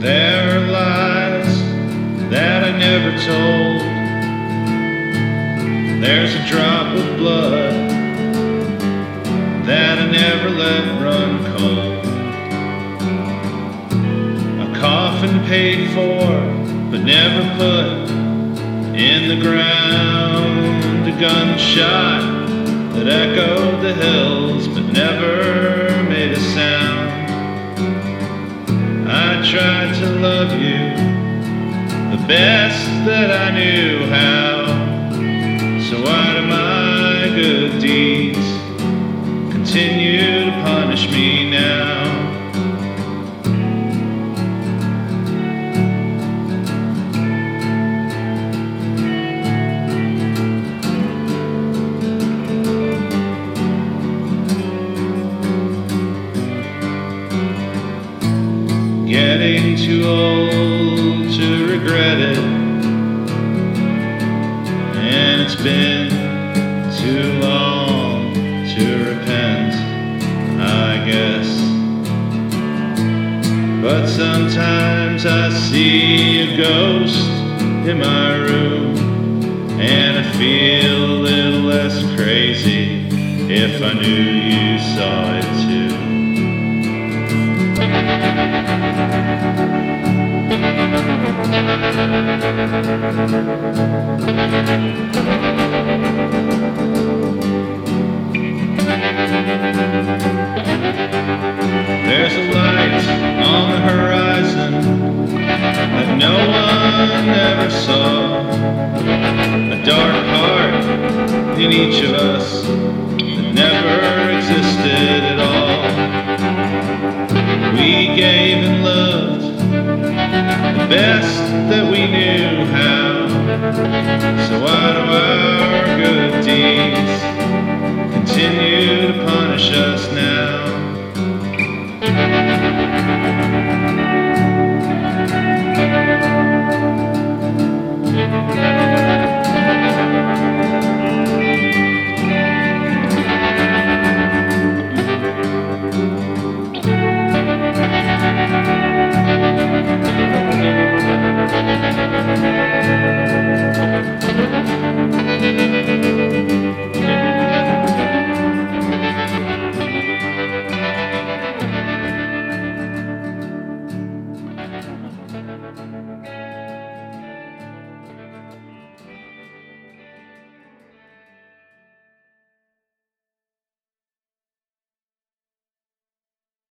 There are lies that I never told. There's a drop of blood that I never let run cold. A coffin paid for but never put in the ground. A gunshot that echoed the hills but never I tried to love you the best that I knew how. So why do my good deeds continue to punish me now? Old to regret it. And it's been too long to repent, I guess. But sometimes I see a ghost in my room, and I feel a little less crazy if I knew you saw There's a light on the horizon that no one ever saw. A dark heart in each of us that never existed our